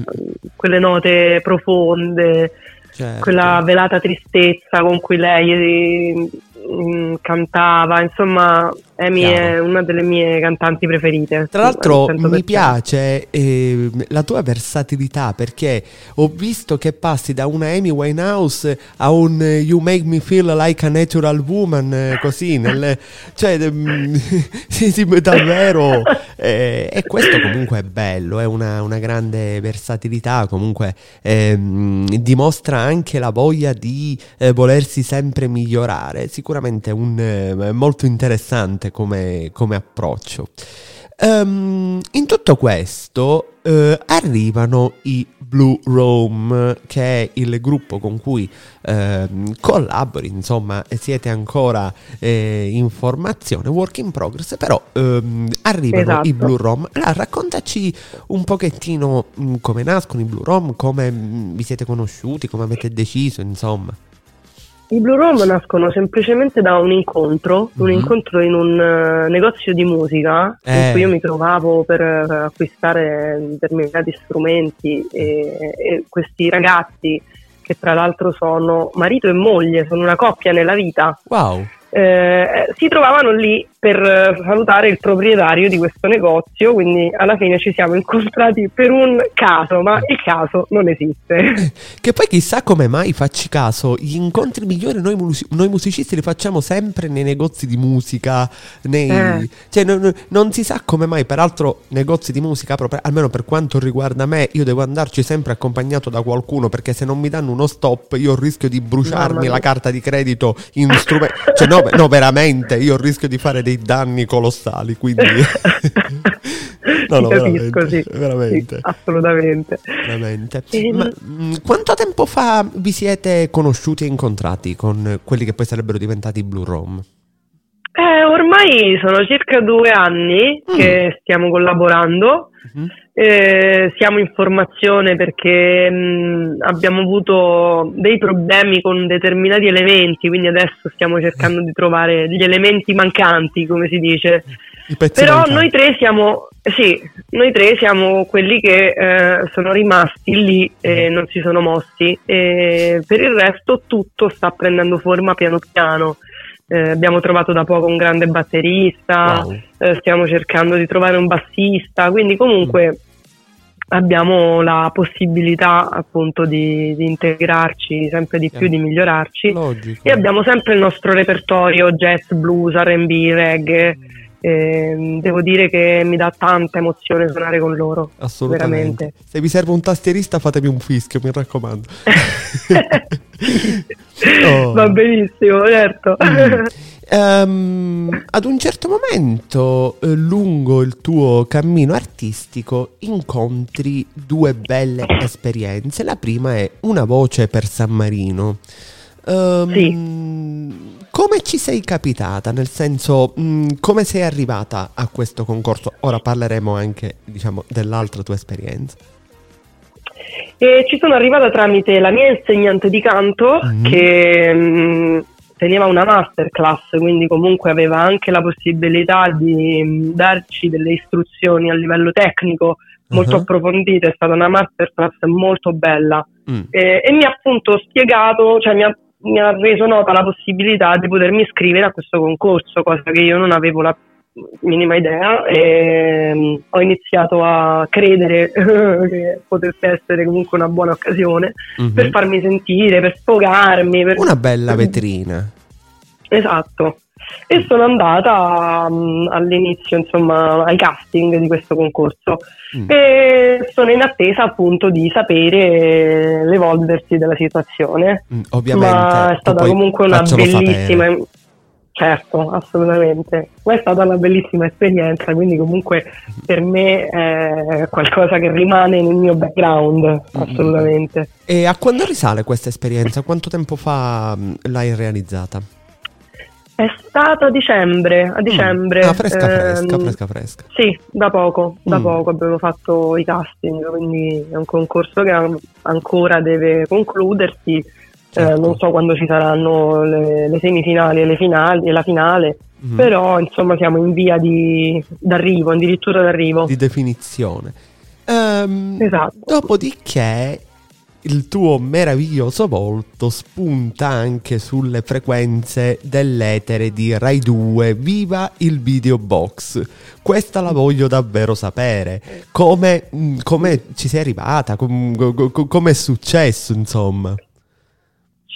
quelle note profonde, Certo. quella velata tristezza con cui lei mm, cantava, insomma, Amy Chiaro. è una delle mie cantanti preferite. Tra l'altro al 100%. mi piace eh, la tua versatilità perché ho visto che passi da una Amy Winehouse a un eh, You Make Me Feel Like a Natural Woman, eh, così, nelle, cioè mm, sì, sì, davvero. eh, e questo comunque è bello, è una, una grande versatilità, comunque ehm, dimostra anche la voglia di eh, volersi sempre migliorare, sicuramente un, eh, molto interessante come, come approccio. Ehm, in tutto questo eh, arrivano i Blue Room, che è il gruppo con cui ehm, collabori, insomma, siete ancora eh, in formazione, work in progress, però ehm, arrivano Esatto. i Blue Room. Allora, raccontaci un pochettino mh, come nascono i Blue Room, come mh, vi siete conosciuti, come avete deciso, insomma. I Blue Room nascono semplicemente da un incontro, un Mhm. incontro in un eh, negozio di musica Eh. in cui io mi trovavo per eh, acquistare determinati strumenti e, e questi ragazzi che tra l'altro sono marito e moglie, sono una coppia nella vita, Wow. Eh, si trovavano lì per eh, salutare il proprietario di questo negozio, quindi alla fine ci siamo incontrati per un caso, ma il caso non esiste. Che poi chissà come mai facci caso, gli incontri migliori noi, mus- noi musicisti li facciamo sempre nei negozi di musica, nei- Eh. cioè non, non- si sa come mai, peraltro negozi di musica, proprio- almeno per quanto riguarda me, io devo andarci sempre accompagnato da qualcuno perché se non mi danno uno stop io rischio di bruciarmi Mamma mia. la carta di credito in strumenti, cioè no, no, veramente, io rischio di fare dei danni colossali, quindi... No, no, capisco, veramente, sì. veramente. Sì, assolutamente. Veramente. Ma mh, quanto tempo fa vi siete conosciuti e incontrati con quelli che poi sarebbero diventati Blue Room? Eh, ormai sono circa due anni Mm. che stiamo collaborando, Mhm. eh, siamo in formazione perché mh, abbiamo avuto dei problemi con determinati elementi, quindi adesso stiamo cercando di trovare gli elementi mancanti, come si dice. Però mancanti. noi tre siamo, sì, noi tre siamo quelli che eh, sono rimasti lì e non si sono mossi. E per il resto tutto sta prendendo forma piano piano. Eh, abbiamo trovato da poco un grande batterista, Wow. eh, stiamo cercando di trovare un bassista, quindi comunque abbiamo la possibilità appunto di, di integrarci sempre di più, Chiaro. di migliorarci Logico. e abbiamo sempre il nostro repertorio jazz, blues, RB, reggae. E devo dire che mi dà tanta emozione suonare con loro. Assolutamente. veramente. Se vi serve un tastierista fatemi un fischio, mi raccomando. Oh. Va benissimo, certo. Mm. Ehm, ad un certo momento, eh, lungo il tuo cammino artistico, incontri due belle esperienze. La prima è Una voce per San Marino. Ehm, Come ci sei capitata? Nel senso, mh, come sei arrivata a questo concorso? Ora parleremo anche, diciamo, dell'altra tua esperienza. E ci sono arrivata tramite la mia insegnante di canto Mhm. che mh, teneva una masterclass, quindi comunque aveva anche la possibilità di mh, darci delle istruzioni a livello tecnico molto Mhm. approfondite, è stata una masterclass molto bella Mm. Eh, e mi ha appunto spiegato, cioè mi ha mi ha reso nota la possibilità di potermi iscrivere a questo concorso, cosa che io non avevo la minima idea e mm, ho iniziato a credere che potesse essere comunque una buona occasione Mhm. per farmi sentire, per sfogarmi. Per... Una bella vetrina. Esatto. E sono andata mm, all'inizio, insomma, ai casting di questo concorso Mm. e sono in attesa appunto di sapere l'evolversi della situazione. Mm, Ovviamente. Ma è stata comunque una bellissima. sapere. Certo, assolutamente. Ma è stata una bellissima esperienza, quindi comunque per me è qualcosa che rimane nel mio background, assolutamente. E a quando risale questa esperienza? Quanto tempo fa mm, l'hai realizzata? È stato a dicembre, a dicembre. Ah, fresca, fresca, ehm, fresca, fresca. Sì, da poco, da Mm. poco abbiamo fatto i casting, quindi è un concorso che an- ancora deve concludersi. Certo. Eh, non so quando ci saranno le, le semifinali e le finali e la finale, Mhm. però insomma siamo in via di, d'arrivo, addirittura d'arrivo. Di definizione. Ehm, Esatto. Dopodiché il tuo meraviglioso volto spunta anche sulle frequenze dell'etere di Rai 2. Viva il video box! Questa la voglio davvero sapere. Come, mm, come ci sei arrivata? Com- co- co- come è successo, insomma?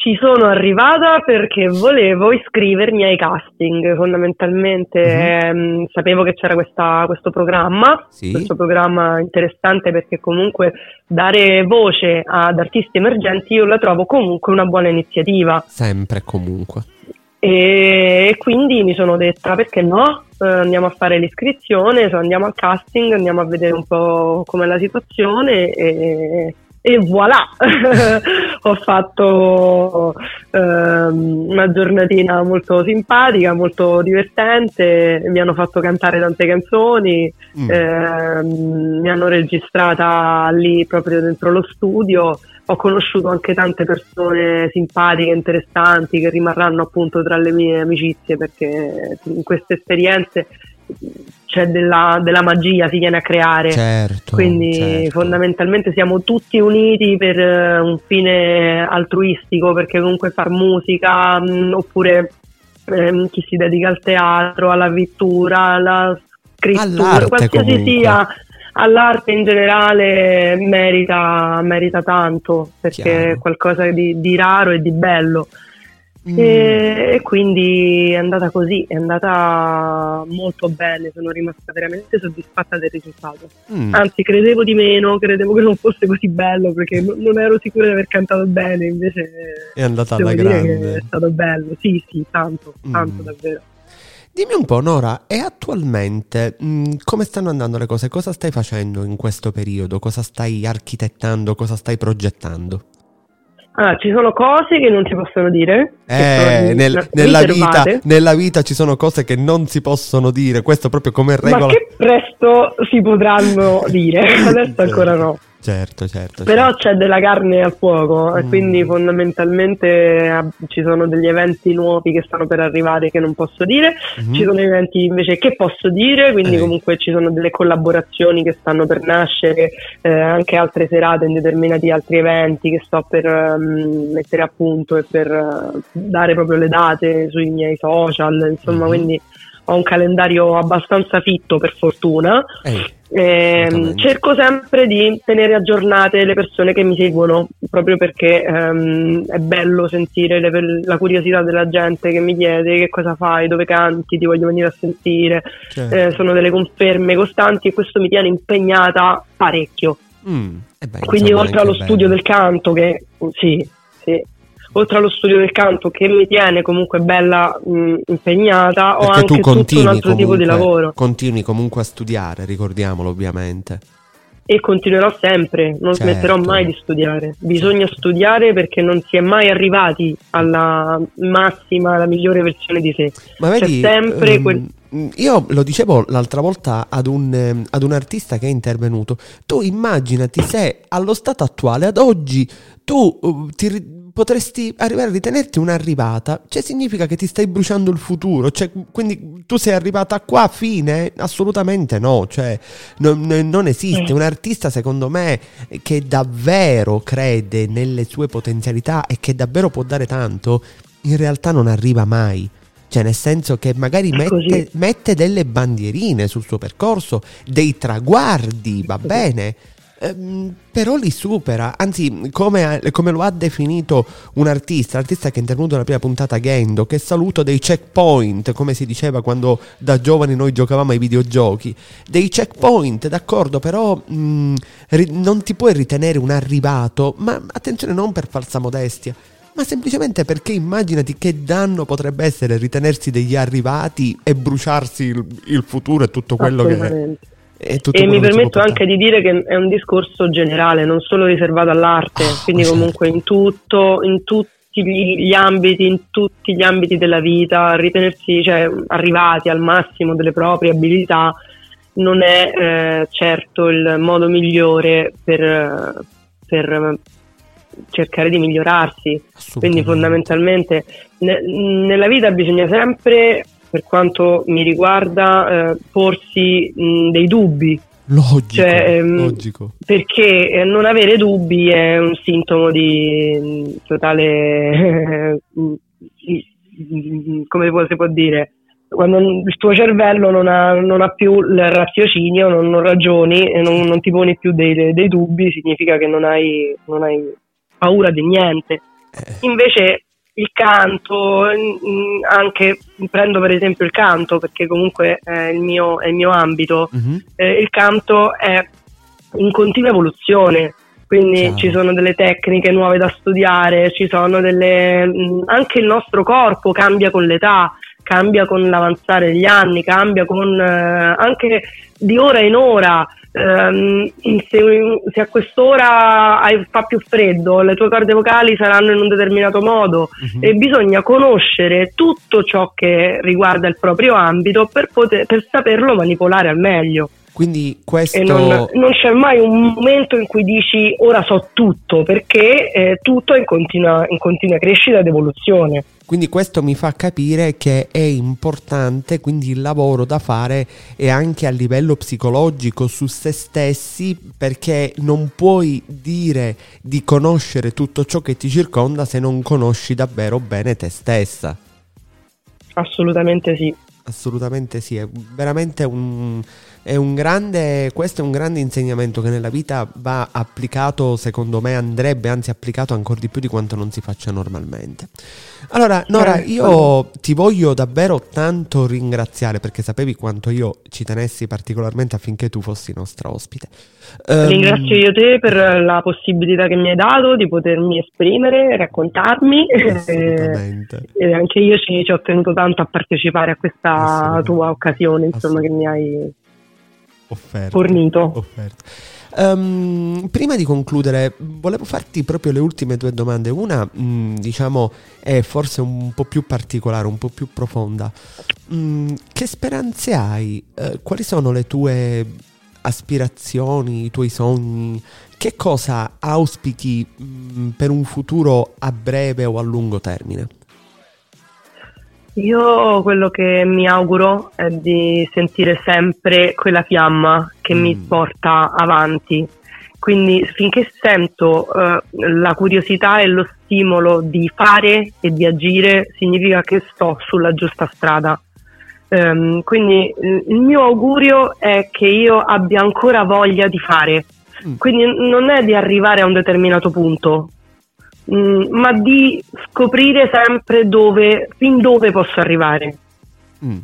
Ci sono arrivata perché volevo iscrivermi ai casting, fondamentalmente ehm, sapevo che c'era questa- questo programma, Sì. questo programma interessante perché comunque dare voce ad artisti emergenti io la trovo comunque una buona iniziativa Sempre e comunque. e, quindi mi sono detta perché no, Eh, andiamo a fare l'iscrizione, so, andiamo al casting, andiamo a vedere un po' com'è la situazione e, e voilà, ho fatto ehm, una giornatina molto simpatica, molto divertente, mi hanno fatto cantare tante canzoni, Mm. ehm, mi hanno registrata lì proprio dentro lo studio, ho conosciuto anche tante persone simpatiche, interessanti che rimarranno appunto tra le mie amicizie perché in queste esperienze c'è della, della magia, si viene a creare. Certo. Quindi certo. fondamentalmente siamo tutti uniti per eh, un fine altruistico, perché comunque far musica mh, oppure ehm, chi si dedica al teatro, alla pittura, alla scrittura, All'arte qualsiasi comunque. sia, all'arte in generale merita, merita tanto, perché Chiaro. è qualcosa di, di raro e di bello. Mm. E, e quindi è andata così, è andata molto bene, sono rimasta veramente soddisfatta del risultato. Mm. Anzi, credevo di meno, credevo che non fosse così bello perché non non ero sicura di aver cantato bene, invece È andata alla grande. è stato bello. Sì, sì, tanto, tanto Mm. davvero. Dimmi un po', Nora, e attualmente mh, come stanno andando le cose? Cosa stai facendo in questo periodo? Cosa stai architettando? Cosa stai progettando? Ah, ci sono cose che non si possono dire. Eh, nel- nella, vita, nella vita ci sono cose che non si possono dire, questo proprio come Ma regola. che presto si potranno dire, adesso ancora no. Certo, certo. Però certo. c'è della carne al fuoco e Mm. quindi fondamentalmente eh, ci sono degli eventi nuovi che stanno per arrivare che non posso dire, Mhm. ci sono eventi invece che posso dire, quindi Eh. comunque ci sono delle collaborazioni che stanno per nascere, eh, anche altre serate in determinati altri eventi che sto per ehm, mettere a punto e per eh, dare proprio le date sui miei social, insomma, Mhm. quindi ho un calendario abbastanza fitto per fortuna. Ehi, Assolutamente. cerco sempre di tenere aggiornate le persone che mi seguono, proprio perché ehm, è bello sentire le- la curiosità della gente che mi chiede che cosa fai, dove canti, ti voglio venire a sentire. certo. Eh, sono delle conferme costanti e questo mi tiene impegnata parecchio. Mm, eh beh, Quindi oltre allo bello. studio del canto, che sì, sì. Oltre allo studio del canto che mi tiene comunque bella mh, impegnata, ho Perché anche tu tutto un altro tipo di comunque- lavoro. Continui comunque a studiare, ricordiamolo ovviamente. e continuerò sempre, non Certo. smetterò mai di studiare. Bisogna studiare perché non si è mai arrivati alla massima, alla migliore versione di sé. Ma C'è vedi, sempre ehm, quel- io lo dicevo l'altra volta ad un, ehm, ad un artista che è intervenuto. Tu immaginati se allo stato attuale, ad oggi, tu uh, ti potresti arrivare a ritenerti un'arrivata, cioè significa che ti stai bruciando il futuro, cioè, quindi tu sei arrivata qua, fine? Assolutamente no, cioè, non, non esiste. Un artista secondo me che davvero crede nelle sue potenzialità e che davvero può dare tanto, in realtà non arriva mai. Cioè, nel senso che magari mette, mette, delle bandierine sul suo percorso, dei traguardi, va bene, ehm, però li supera. Anzi, come, come, lo ha definito un artista, l'artista che è intervenuto nella prima puntata, Gendo, che saluto dei checkpoint, come si diceva quando da giovani noi giocavamo ai videogiochi. Dei checkpoint, d'accordo, però mh, ri- non ti puoi ritenere un arrivato, ma attenzione, non per falsa modestia ma semplicemente perché immaginati che danno potrebbe essere ritenersi degli arrivati e bruciarsi il, il futuro e tutto quello che è. E mi permetto anche di dire che è un discorso generale, non solo riservato all'arte, oh, quindi certo. comunque in tutto, in tutti gli ambiti, in tutti gli ambiti della vita, ritenersi cioè, arrivati al massimo delle proprie abilità non è eh, certo il modo migliore per, per cercare di migliorarsi. Quindi fondamentalmente ne, nella vita bisogna sempre, per quanto mi riguarda, eh, porsi mh, dei dubbi. Logico, cioè, ehm, logico. Perché eh, non avere dubbi è un sintomo di totale, come si può dire, quando il tuo cervello non ha, non ha più il raziocinio, non, non ragioni non, non, ti poni più dei, dei, dubbi, significa che non hai, non hai paura di niente. Eh. Invece il canto, anche prendo per esempio il canto perché comunque è il mio, è il mio ambito, uh-huh. eh, il canto è in continua evoluzione, quindi Ciao. ci sono delle tecniche nuove da studiare, ci sono delle, anche il nostro corpo cambia con l'età, cambia con l'avanzare degli anni, cambia con eh, anche di ora in ora. Um, se, se, a quest'ora hai, fa più freddo, le tue corde vocali saranno in un determinato modo uh-huh. e bisogna conoscere tutto ciò che riguarda il proprio ambito per, poter, per saperlo manipolare al meglio. Quindi questo... E non, non, c'è mai un momento in cui dici ora so tutto, perché eh, tutto è in continua, in continua crescita ed evoluzione. Quindi questo mi fa capire che è importante, quindi il lavoro da fare è anche a livello psicologico su se stessi, perché non puoi dire di conoscere tutto ciò che ti circonda se non conosci davvero bene te stessa. Assolutamente sì. Assolutamente sì, è veramente un è un grande, questo è un grande insegnamento che nella vita va applicato, secondo me andrebbe anzi applicato ancora di più di quanto non si faccia normalmente. Allora, Nora, io ti voglio davvero tanto ringraziare perché sapevi quanto io ci tenessi particolarmente affinché tu fossi nostra ospite. Um, Ringrazio io te per la possibilità che mi hai dato di potermi esprimere, raccontarmi e, e, anche io ci, ci, ho tenuto tanto a partecipare a questa tua occasione insomma, che mi hai offerto. fornito. Offerto. Um, prima di concludere, volevo farti proprio le ultime due domande. Una, mh, mm, diciamo, è forse un po' più particolare, un po' più profonda. Mm, che speranze hai? Uh, quali sono le tue aspirazioni, i tuoi sogni? Che cosa auspichi mh, mm, per un futuro a breve o a lungo termine? Io quello che mi auguro è di sentire sempre quella fiamma che mm. mi porta avanti. Quindi finché sento uh, la curiosità e lo stimolo di fare e di agire, significa che sto sulla giusta strada. Um, quindi il mio augurio è che io abbia ancora voglia di fare. Mm. Quindi non è di arrivare a un determinato punto, Mm, ma di scoprire sempre dove, fin dove posso arrivare. Mm.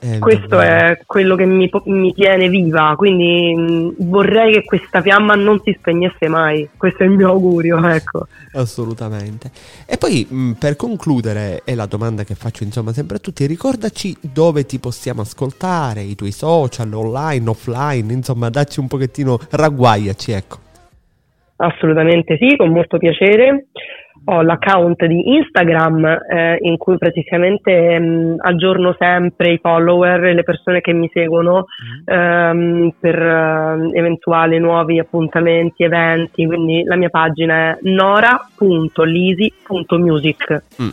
Eh, Questo è quello che mi, mi tiene viva, quindi mh, mm, vorrei che questa fiamma non si spegnesse mai. Questo è il mio augurio, ecco. Assolutamente. E poi mh, mm, per concludere, è la domanda che faccio insomma sempre a tutti, ricordaci dove ti possiamo ascoltare, i tuoi social, online, offline, insomma, dacci un pochettino, ragguagliaci, ecco. Assolutamente sì, con molto piacere. ho l'account di Instagram eh, in cui praticamente mh, mm, aggiorno sempre i follower e le persone che mi seguono mm. ehm, per uh, eventuali nuovi appuntamenti, eventi, quindi la mia pagina è nora.lisi.music mm.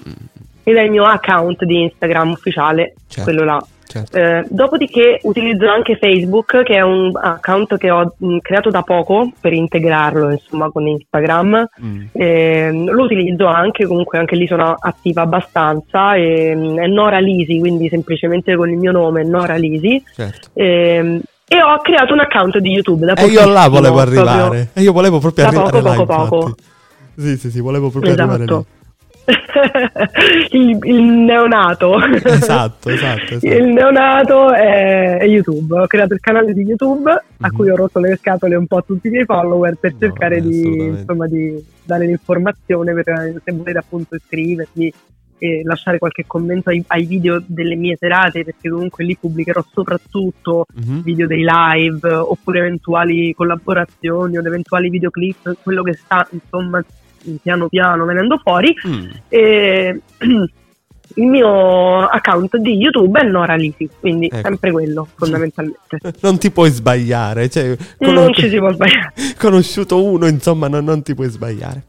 ed è il mio account di Instagram ufficiale, certo. quello là. Certo. Eh, dopodiché utilizzo anche Facebook, che è un account che ho mh, creato da poco per integrarlo insomma con Instagram. Mm. Eh, lo utilizzo anche, comunque anche lì sono attiva abbastanza. E, mh, è Nora Lisi, quindi semplicemente con il mio nome Nora Lisi. Certo. Eh, e ho creato un account di YouTube. Da e io là volevo arrivare. E io volevo proprio da arrivare. Poco, poco, poco. Sì, sì, sì, volevo proprio esatto. arrivare lì. il, il, neonato. Esatto, esatto, esatto. Il neonato è, è, YouTube. Ho creato il canale di YouTube mm-hmm. a mhm. cui ho rotto le scatole un po' a tutti i miei follower per no, cercare di, insomma, di, dare l'informazione per se volete appunto iscrivervi e lasciare qualche commento ai, ai, video delle mie serate perché comunque lì pubblicherò soprattutto mm-hmm. video dei live oppure eventuali collaborazioni o eventuali videoclip, quello che sta insomma piano piano venendo fuori. Mm. E, il mio account di YouTube è Nora Lisi, quindi ecco. sempre quello fondamentalmente. Non ti puoi sbagliare, cioè, non ci si può sbagliare. Conosciuto uno, insomma, non, non ti puoi sbagliare.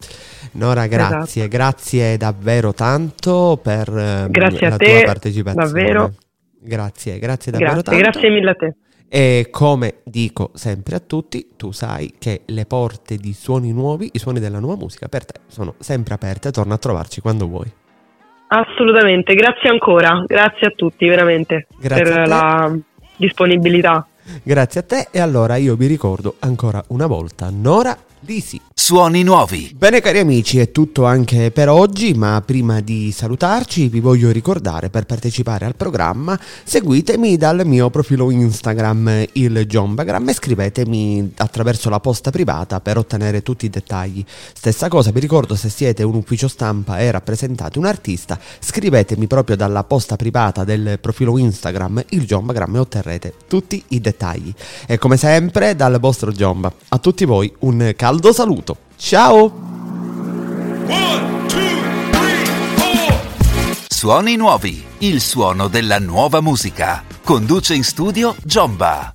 Nora, grazie, esatto. grazie davvero tanto per ehm, grazie la te, tua partecipazione. Davvero. Grazie, grazie davvero grazie, tanto. Grazie mille a te. E come dico sempre a tutti, tu sai che le porte di suoni nuovi, i suoni della nuova musica per te sono sempre aperte, torna a trovarci quando vuoi. Assolutamente, grazie ancora, grazie a tutti veramente grazie per la disponibilità. Grazie a te e allora io vi ricordo ancora una volta Nora Lisi. Suoni nuovi. Bene cari amici, è tutto anche per oggi, ma prima di salutarci vi voglio ricordare per partecipare al programma seguitemi dal mio profilo Instagram il Jombagram e scrivetemi attraverso la posta privata per ottenere tutti i dettagli. Stessa cosa, vi ricordo se siete un ufficio stampa e rappresentate un artista, scrivetemi proprio dalla posta privata del profilo Instagram il Jombagram e otterrete tutti i dettagli. E come sempre dal vostro Jomba. A tutti voi un caldo saluto. Ciao! One, two, three, Suoni nuovi, il suono della nuova musica. Conduce in studio Giomba.